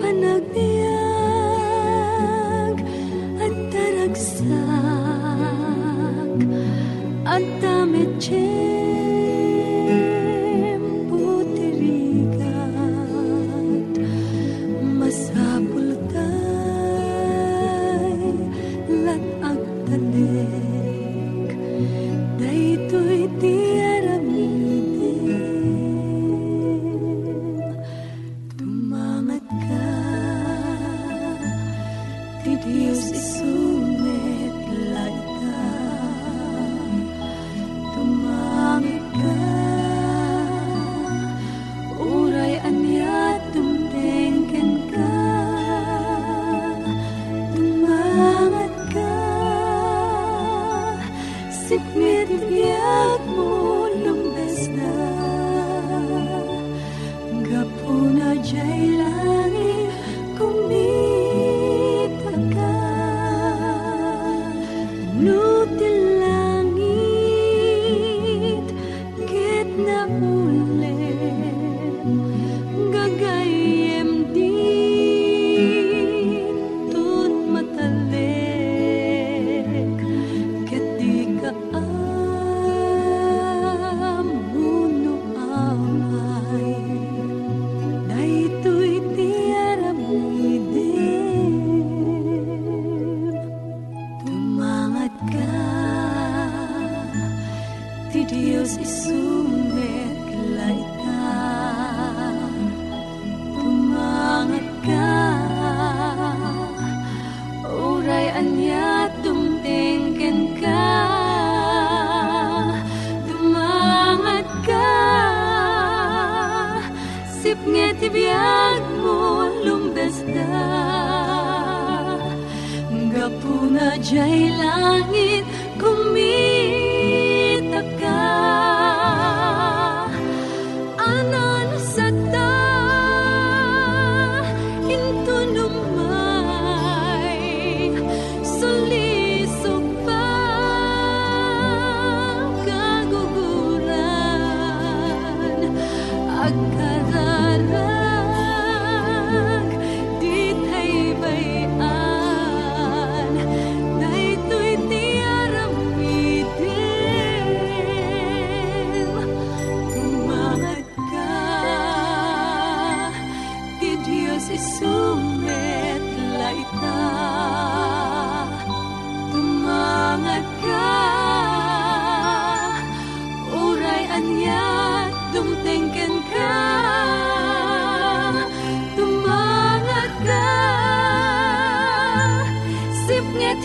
panagbiag at taragsak. At damit tiyempo tirigat masapul tay lat agtalik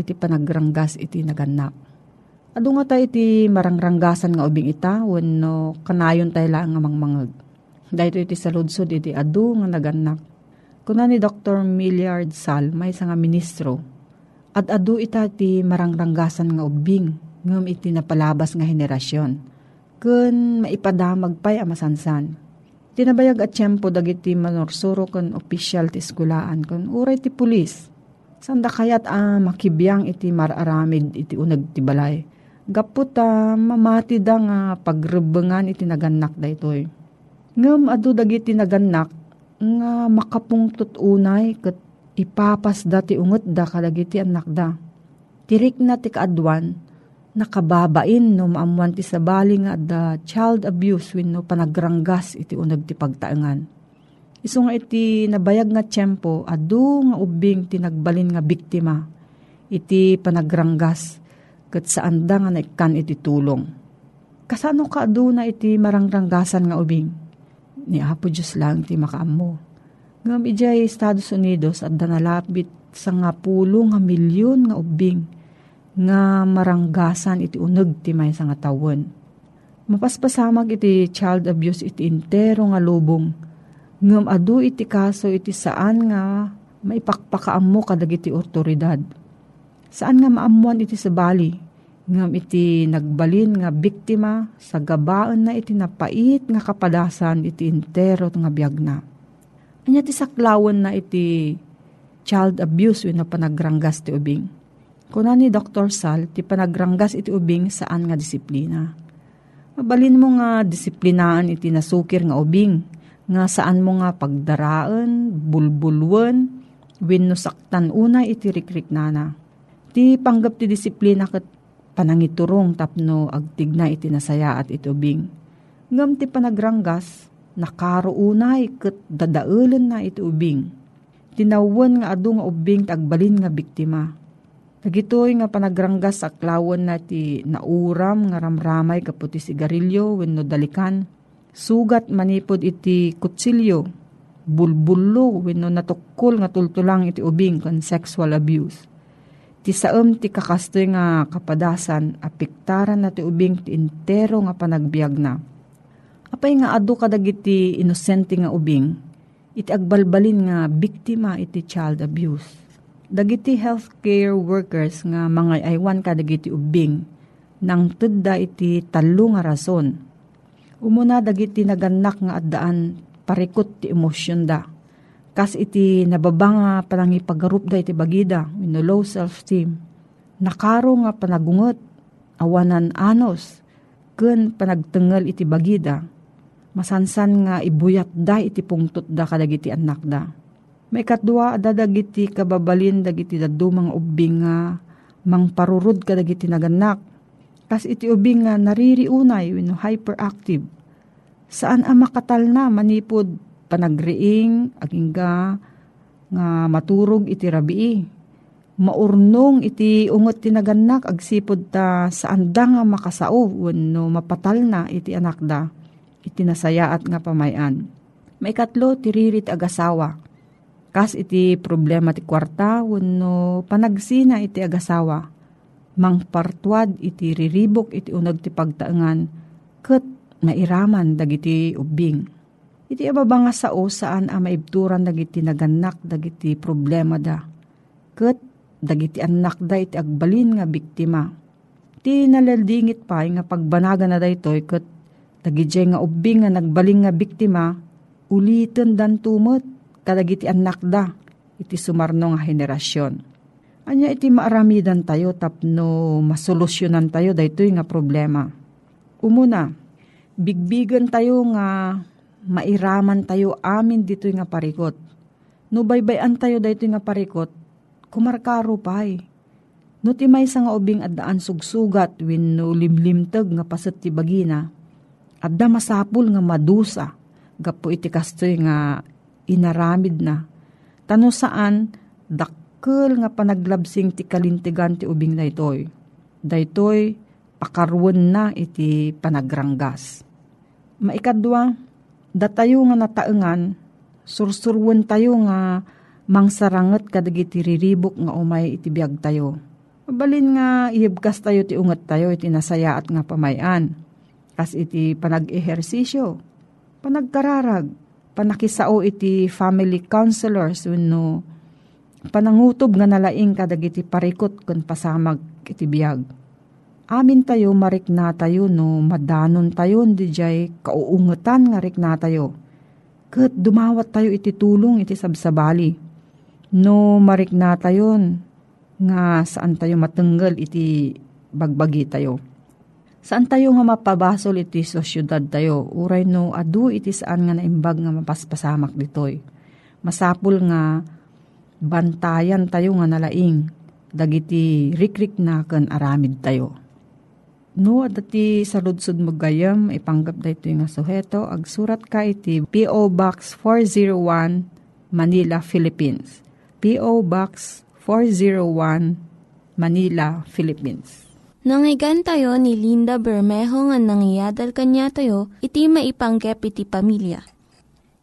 iti panagranggas iti naganak. Ado nga tayo iti marangranggasan nga ubing ita, no kanayon tayo lang nga mangmangag. Dahito iti saludsod iti adu nga naganak. Kuna ni Dr. Milliard Sal, may nga ministro, at adu ita ti marangranggasan nga ubing, ngam iti napalabas nga henerasyon. Kun maipadamag pa'y amasansan. Tinabayag at tiyempo dagiti manorsuro kun opisyal ti eskulaan kun uray ti pulis. Sanda kayat ah, makibiyang iti mararamid iti unag ti balay. Gapot ah, mamati da nga pagrebengan iti naganak da itoy. Ngam adu dagiti naganak nga makapungtot unay ket ipapas dati unget da kadagiti anak da. Tirik na ti kaadwan, nakababain no maamuan ti sabali nga da child abuse wenno panagranggas iti uneg ti pagtaengan. Isu nga iti nabayag nga tiyempo adu nga ubing ti nagbalin nga biktima iti panagranggas ket saan da nga naikan iti tulong. Kasano ka adu na iti marangranggasan nga ubing? Ni Apo Diyos lang ti makaammo. Ngam ijay Estados Unidos at danalapit sa nga pulo nga milyon nga ubing nga maranggasan iti uneg ti may nga tawon. Mapaspasamag iti child abuse iti intero nga lubong. Ngam adu iti kaso iti saan nga maipakpakaammo kadag iti otoridad. Saan nga maamuan iti sabali, ngam iti nagbalin nga biktima sa gabaan na iti napait nga kapadasan iti intero nga biyag na. Anya ti saklawan na iti child abuse na panagranggas ti ubing. Kuna ni Dr. Sal, ti panagranggas iti ubing saan nga disiplina. Mabalin mo nga disiplinaan iti nasukir nga ubing, nga saan mo nga pagdaraan, bulbulwan, wenno saktan unay iti rikrik nana. Ti panggap ti disiplina ket panangiturong tapno agtigna iti nasaya at itubing. Ngam ti panagranggas, nakaro unay ket dadaelan na iti ubing. Tinawan nga adu nga ubing tagbalin nga biktima. Dagitoy nga panagranggas sa klawan na ti nauram nga ramramay kaputi sigarilyo wenno dalikan. Sugat manipod iti kutsilyo, bulbulo wenno natukol nga tultulang iti ubing kan sexual abuse ti saem ti kakastoy nga kapadasan apiktaran na ti ubing ti intero nga panagbiag na. Apay nga adu kadagiti inosente nga ubing, iti agbalbalin nga biktima iti child abuse. Dagiti healthcare workers nga mga aywan kadagiti ubing, nang tudda iti talo nga rason. Umuna dagiti naganak nga addaan parikot ti emosyon da kas iti nababanga panangi pagarup da iti bagida no low self-esteem. Nakaro nga panagungot, awanan anos, ken panagtengal iti bagida. Masansan nga ibuyat da iti pungtot da kadagiti anak da. May katdua dadagiti kababalin dagiti dadu mga ubing nga mangparurod kadagiti naganak. Kas iti ubing nga naririunay no hyperactive. Saan ang makatal na manipod panagriing agingga nga maturog iti rabii. Maurnong iti ungot tinaganak agsipod ta saan da nga makasao wenno mapatal na iti anak da iti nasayaat nga pamayan. Maikatlo tiririt agasawa. Kas iti problema ti kwarta wenno panagsina iti agasawa. Mangpartuad iti riribok iti unag ti pagtaengan ket mairaman dagiti ubing Iti ababa nga sao saan a maibturan dagiti naganak dagiti problema da. Kat dagiti anak da iti agbalin nga biktima. Ti nalaldingit pa nga pagbanaga na daytoy kat dagiti nga ubing nga nagbaling nga biktima ulitin dan tumot kadagiti anak da iti sumarno nga henerasyon. Anya iti maaramidan tayo tapno masolusyonan tayo daytoy nga problema. Umuna, bigbigan tayo nga mairaman tayo amin dito nga parikot. No baybayan tayo dito nga parikot, kumarkaro pa'y. No ti may nga ubing addaan sugsugat win no limlimtag nga paset ti bagina. Adda masapul nga madusa. Gapo iti kastoy nga inaramid na. Tano saan dakkel nga panaglabsing ti kalintigan ti ubing daytoy. Daytoy pakarwan na iti panagranggas. Maikadwa, datayo nga nataengan, sursurwan tayo nga mangsaranget kadagiti riribok nga umay iti biag tayo Mabalin nga iibkas tayo ti unget tayo iti nasayaat nga pamayan. Kas iti panag-ehersisyo, panagkararag, panakisao iti family counselors no panangutob nga nalaing kadagiti parikot kun pasamag iti biyag. Amin tayo marik na tayo no madanon tayo di jay kauungetan nga rik na tayo. Kat dumawat tayo iti tulong iti sabsabali. No marik na tayon nga saan tayo matenggal iti bagbagi tayo. Saan tayo nga mapabasol iti sa syudad tayo? Uray no adu iti saan nga naimbag nga mapaspasamak ditoy. Masapul nga bantayan tayo nga nalaing. Dagiti rikrik na kan aramid tayo. No, dati sa ludsud magayam, ipanggap da ito nga suheto. Agsurat ka iti P.O. Box 401, Manila, Philippines. P.O. Box 401 Manila, Philippines. Nangyigan tayo ni Linda Bermejo nga nangyadal kanya tayo, iti maipanggep iti pamilya.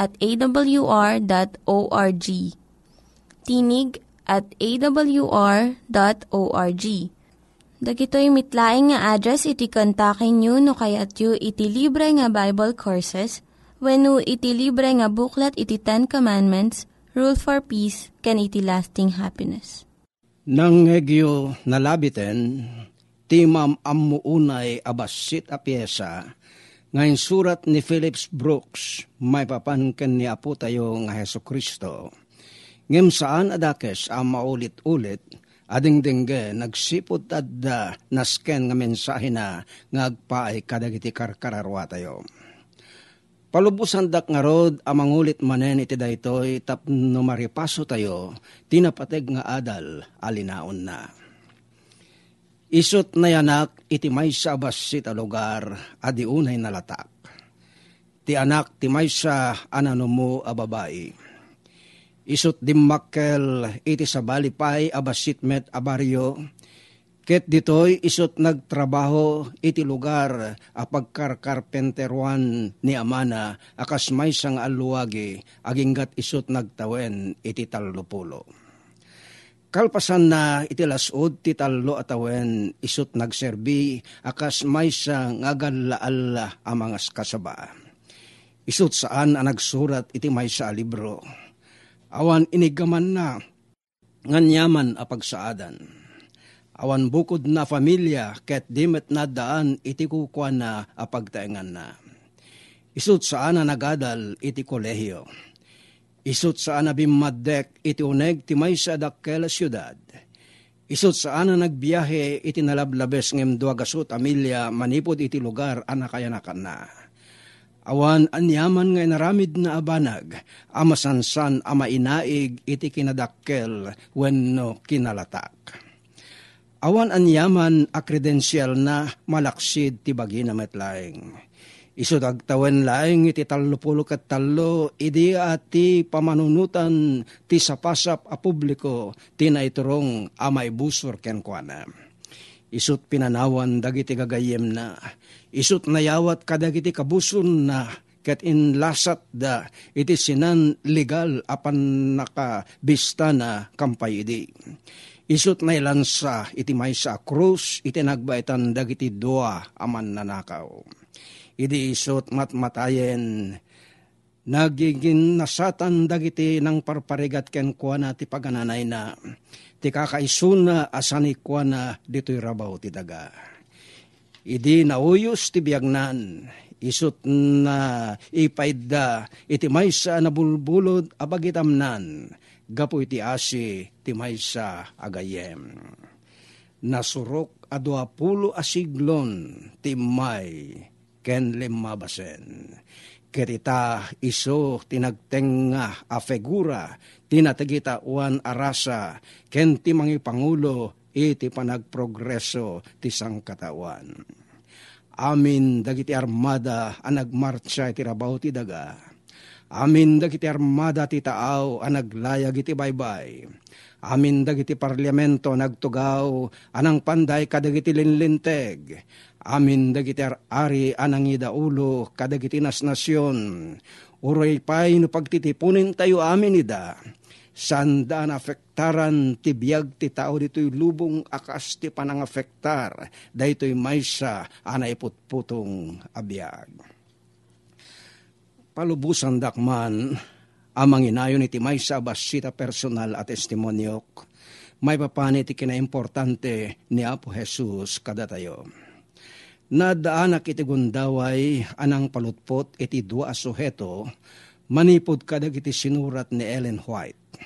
at awr.org. Tinig at awr.org. Dagitoy mitlaing nga address iti kontakin nyo no kayat yu iti libre nga Bible Courses when iti libre nga buklat iti Ten Commandments Rule for Peace, can iti lasting happiness. Nang egyo nalabiten, timam amuunay abasit a pyesa, ngayon surat ni Phillips Brooks, may papankan ni Apo tayo nga Heso Kristo. Ngem saan adakes ang maulit-ulit, ading dingge nagsipot adda nasken nga mensahe na ngagpaay kadagiti karkararwa tayo Palubusan dak nga rod, amangulit manen iti daytoy tapno maripaso tayo, tinapateg nga adal, alinaon na. Isot na yanak, iti may sa basit a lugar, adi unay nalatak. Ti anak, ti may sa anano mo a babae. Isot dimmakkel, iti sa balipay, abasit met a baryo, Ket ditoy isot nagtrabaho iti lugar a pagkarkarpenteruan ni Amana akas may sang aluwagi aginggat isot nagtawen iti tallupulo. Kalpasan na iti lasod ti tallo atawen isot nagserbi akas may sang agalaala a mga kasaba. Isot saan ang nagsurat iti may sa libro. Awan inigaman na nganyaman a pagsaadan awan bukod na familia ket dimet na daan iti kukwan na apagtaengan na. Isut saan na nagadal iti kolehiyo. Isut saan na bimaddek iti uneg ti may sa dakkel syudad. Isut saan na nagbiyahe iti nalablabes ngem duagasut amilya manipod iti lugar anakayanakan na. Awan anyaman nga inaramid na abanag, amasansan ama inaig iti kinadakkel wenno kinalatak Awan anyaman a kredensyal na malaksid ti bagi na metlaeng. Iso dagtawen laeng iti tallupulo kat tallo, idi ati pamanunutan ti sapasap a publiko, ti naiturong amay busor ken kuana. Isut pinanawan dagiti gagayem na, isut nayawat kadagiti kabuson na, ket inlasat da iti sinan legal apan nakabista na kampay idi Isut na ilansa iti may sa krus iti nagbaitan dagiti dua aman nanakaw. Idi isut matmatayen Nagiging nasatan dagiti ng parparigat ken kuana ti pagananay na ti kakaisuna asani kuana dito'y rabaw ti daga. Idi nauyos ti biyagnan, isut na ipaidda. Iti maysa na bulbulod abagitamnan, gapu iti asi ti maysa agayem. Nasurok adwa pulo asiglon ti may ken limabasen. Kerita iso tinagtenga a figura tinatagita uan arasa ken ti mangi pangulo iti panagprogreso ti sangkatawan. Amin dagiti armada ang nagmarcha iti rabaw ti daga. Amin dagiti armada ti taaw ang naglayag iti baybay. Amin dagiti parlamento nagtugaw anang panday kadagiti linlinteg. Amin dagiti ari anang idaulo kadagiti nasnasyon. Uray pay no pagtitipunin tayo amin ida. Sanda na afektaran ti biyag ti tao dito'y lubong akas ti panang afektar. Dayto'y maysa ana iputputong abiyag. Palubusan dakman amang inayon iti maysa basita personal at testimonyok. May papani ti kinaimportante ni Apo Jesus kada tayo Nadaanak iti gundaway anang palutpot iti dua asuheto, manipod kadag iti sinurat ni Ellen White.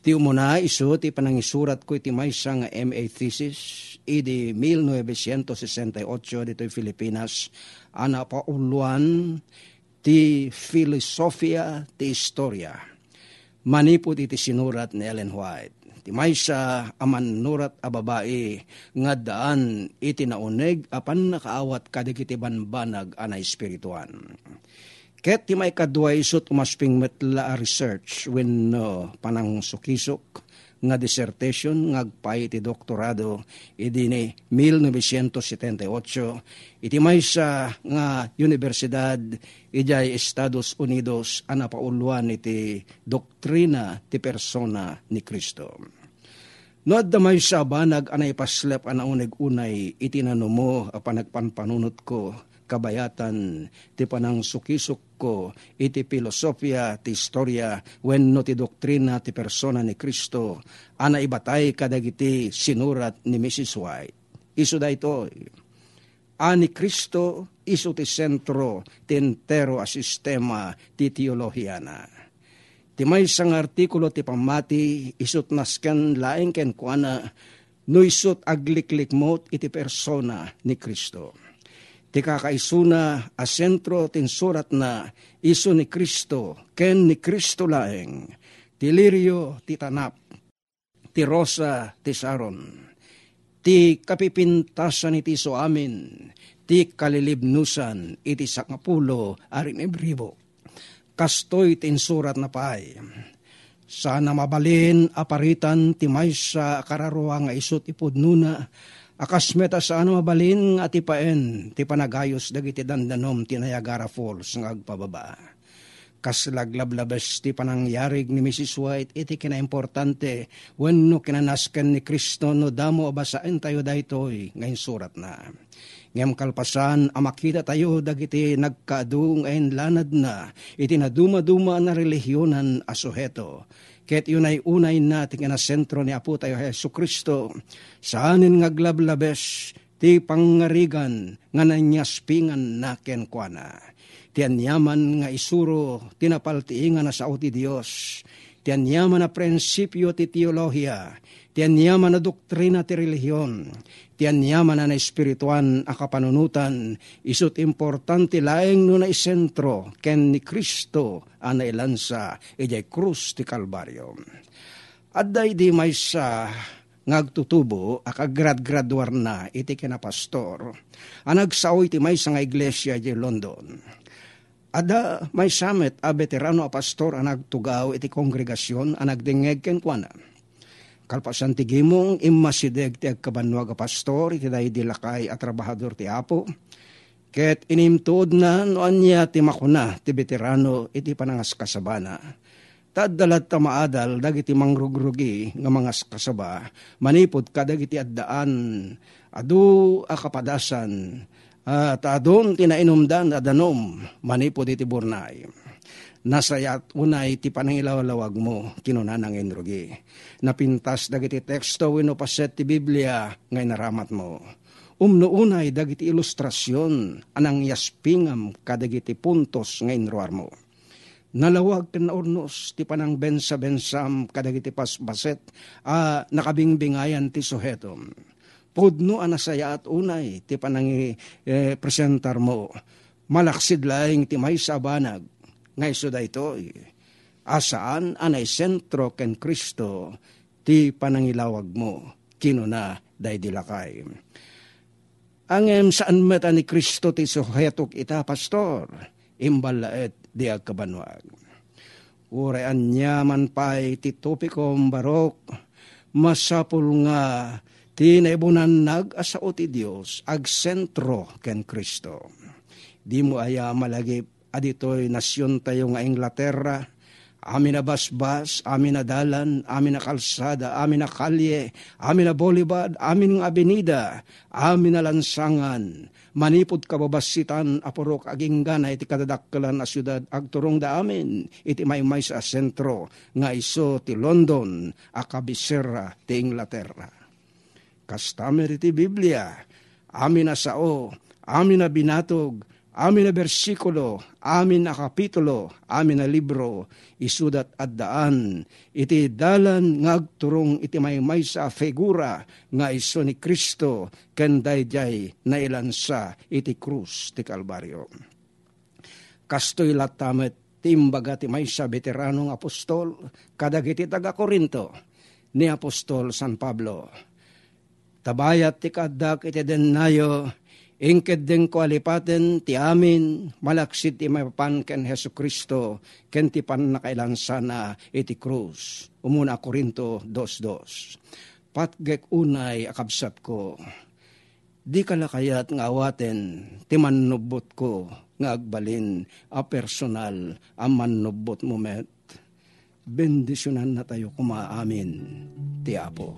Ti umuna iso ti panangisurat ko iti maysa nga MA thesis idi 1968 dito'y Filipinas ana pa uluan ti filosofia ti istorya. Manipod iti sinurat ni Ellen White Ti maysa aman nurat a babae nga daan iti nauneg apan nakaawat kadagiti banbanag ana espirituan. Ket ti may kadwa isot umasping metla research when no, panang sukisok nga dissertation ngagpay ti doktorado ni 1978 iti maysa nga universidad ijay Estados Unidos ana pauluan iti doktrina ti persona ni Kristo. No adda may sa banag anay paslep ana uneg unay iti nanumo a panagpanpanunot ko kabayatan ti panang sukisok ko iti filosofia ti istorya wenno ti doktrina ti persona ni Kristo ana ibatay kadagiti sinurat ni Mrs. White. Isu da ito, ani Kristo isu ti sentro ti entero a sistema ti teolohiya na. Ti may isang artikulo ti pamati isut nasken laeng ken kuana no isut agliklik mo iti persona ni Kristo ti kakaisuna a sentro tin surat na iso ni Kristo, ken ni Kristo laeng, ti lirio ti tanap, ti rosa ti saron, ti kapipintasan iti so amin, ti kalilibnusan iti sakapulo arin ebribo. Kastoy tin surat na pay. Sana mabalin aparitan ti maysa kararuwa nga isot ipudnuna, Akas meta sa ano mabalin at ipaen, ti panagayos dagiti dandanom ti Niagara Falls ng agpababa. Kas laglablabas ti panangyarig ni Mrs. White, iti kinaimportante, when no kinanaskan ni Kristo no damo abasain tayo daytoy, ngayon surat na. Ngem kalpasan, amakita tayo dagiti nagkaadung ayin lanad na, iti naduma-duma na relihiyonan asuheto Ket yun ay unay natin nga sentro ni Apo tayo Heso Kristo. Saanin nga glablabes ti pangarigan nga nanyaspingan na kenkwana. Ti anyaman nga isuro tinapaltiingan na sa ti Dios. Ti anyaman na prinsipyo ti teolohiya. Ti anyaman na doktrina ti relihiyon tiyan yaman na espirituan a kapanunutan, isut importante laeng no na isentro, ken ni Kristo ana ilansa, ijay krus ti Kalbaryo. Adday di may sa ngagtutubo akagrad-graduar na iti kinapastor. Anagsaoy ti may sa nga iglesia di London. Ada may summit a veterano a pastor anag tugaw iti kongregasyon anag dingeg ken kuana Kalpasan ti gimong immasideg ti agkabanwag a pastor, iti day dilakay at trabahador ti Apo. Ket inimtuod na noan niya ti makuna ti veterano iti panangas kasabana. Taddalat ta maadal dagiti mangrugrugi nga mga kasaba, manipod kadagiti addaan, adu akapadasan, at adon tinainumdan adanom, manipod iti burnay. Nasayat unay ti panangilawalawag mo, kinunanang enrogi. Napintas dagiti teksto wino paset ti Biblia, ngay naramat mo. Umno unay dagiti ilustrasyon, anang yaspingam kadagiti puntos ngay inruar mo. Nalawag ken ornos ti panang bensa-bensam kadagiti pasbaset a nakabingbingayan ti suhetom. Pudno anasaya at unay ti panang eh, presentar mo. Malaksid laing ti may sabanag nga iso da ito, asaan anay sentro ken Kristo ti panangilawag mo, kino na day dilakay. Angem saan meta ni Kristo ti suhetok ita, pastor, imbalaet di agkabanwag. Urean niya man pa'y ti topikom barok, masapul nga ti naibunan nag asao ti Dios ag sentro ken Kristo. Di mo aya malagip aditoy nasyon tayo nga Inglaterra, amin na basbas, amin na dalan, amin na kalsada, amin na kalye, amin na bolibad, amin ng abenida, amin na lansangan, manipod kababasitan apurok aging gana iti kadadakkelan a syudad agturong da amin iti maymay sa sentro nga iso ti London a kabisera ti Inglaterra. Kastamer iti Biblia, amin na sao, amin na binatog, amin na bersikulo, amin na kapitulo, amin na libro, isudat at daan, iti dalan ngagturong iti maymay sa figura nga iso ni Kristo ken dayjay na ilansa iti krus ti Kalbaryo. Kastoy latamet timbaga ti may sa veteranong apostol, kadagiti taga Korinto, ni Apostol San Pablo. Tabayat ti kadak iti denayo, Ingked din ko alipaten ti amin, malaksit ti mapan ken Heso Kristo, ken ti pan nakailansana iti krus. Umuna Korinto 2.2. Patgek unay akabsat ko, di kalakayat nga awaten ti manubot ko nga agbalin a personal a manubot mo met. Bendisyonan na tayo kumaamin ti Apo.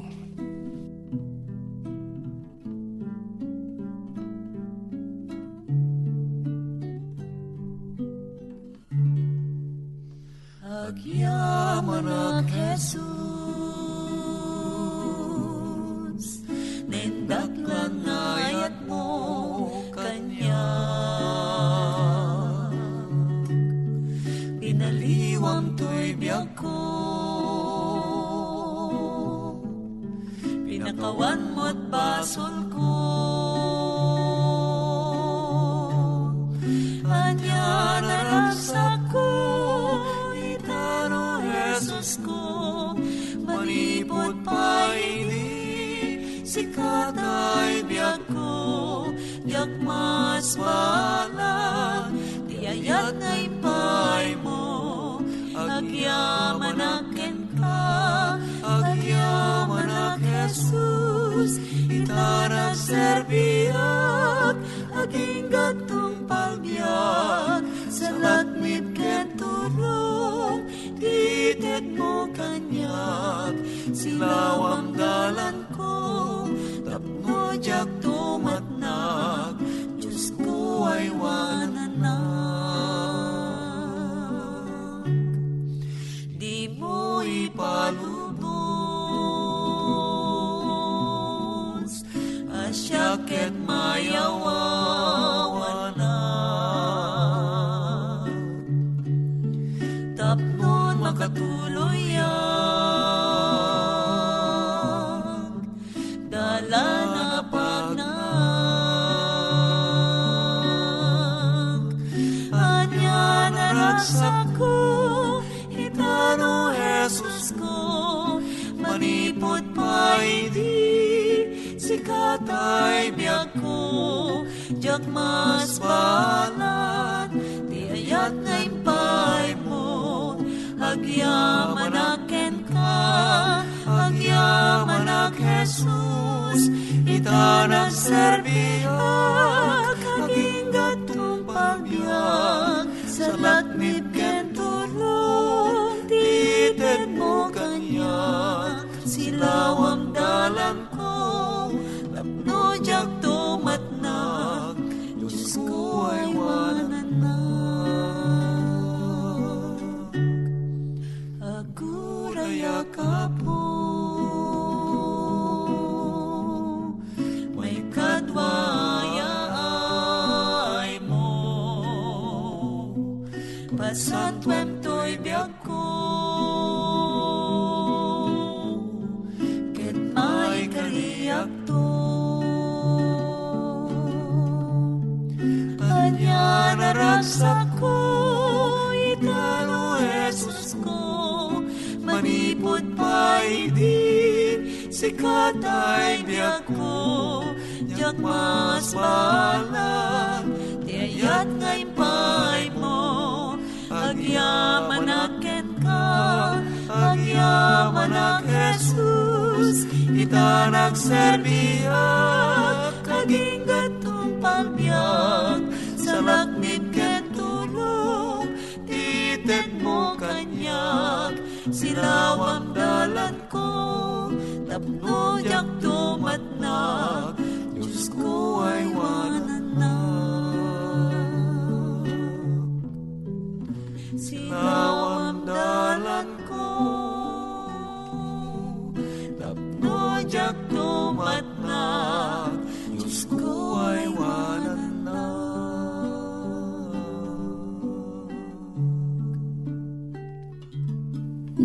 Agyaman ang Jesus. Nindaklan ngayat mo Kanya. Pinaliwang to'y biyag ko. Pinakawan mo't basol ko Silawang dalan Agyaman ak Jesus Itanang sikat ay biag ko, diyak mas balag, tiayat ngay pay mo, agyaman aken ka, agyaman ak Jesus, ita nagserbiak, kaging gatong palbiak, sa lakmit ken tulong, titet mo kanyak, silawang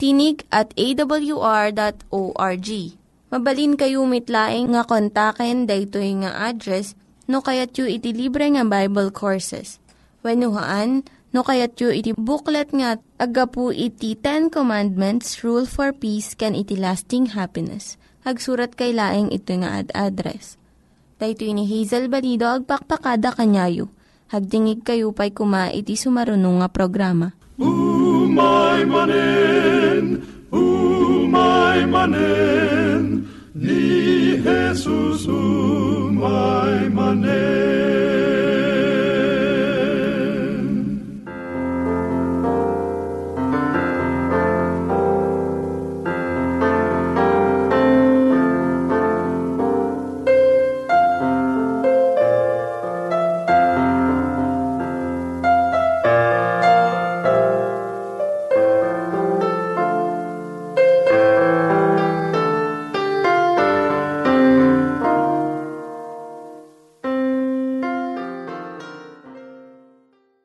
Tinig at awr.org. Mabalin kayo mitlaing nga kontaken daytoy nga address no kayat yu iti libre nga Bible Courses. When no kayat yu iti booklet nga agapu iti Ten Commandments, Rule for Peace, can iti lasting happiness. Hagsurat kay laing ito nga ad-address. Daytoy ni Hazel Balido agpakpakada kanyayo. Hagdingig kayo pa'y kuma iti sumarunong nga programa. Umay manen, umay manen, ni Jesus umay manen.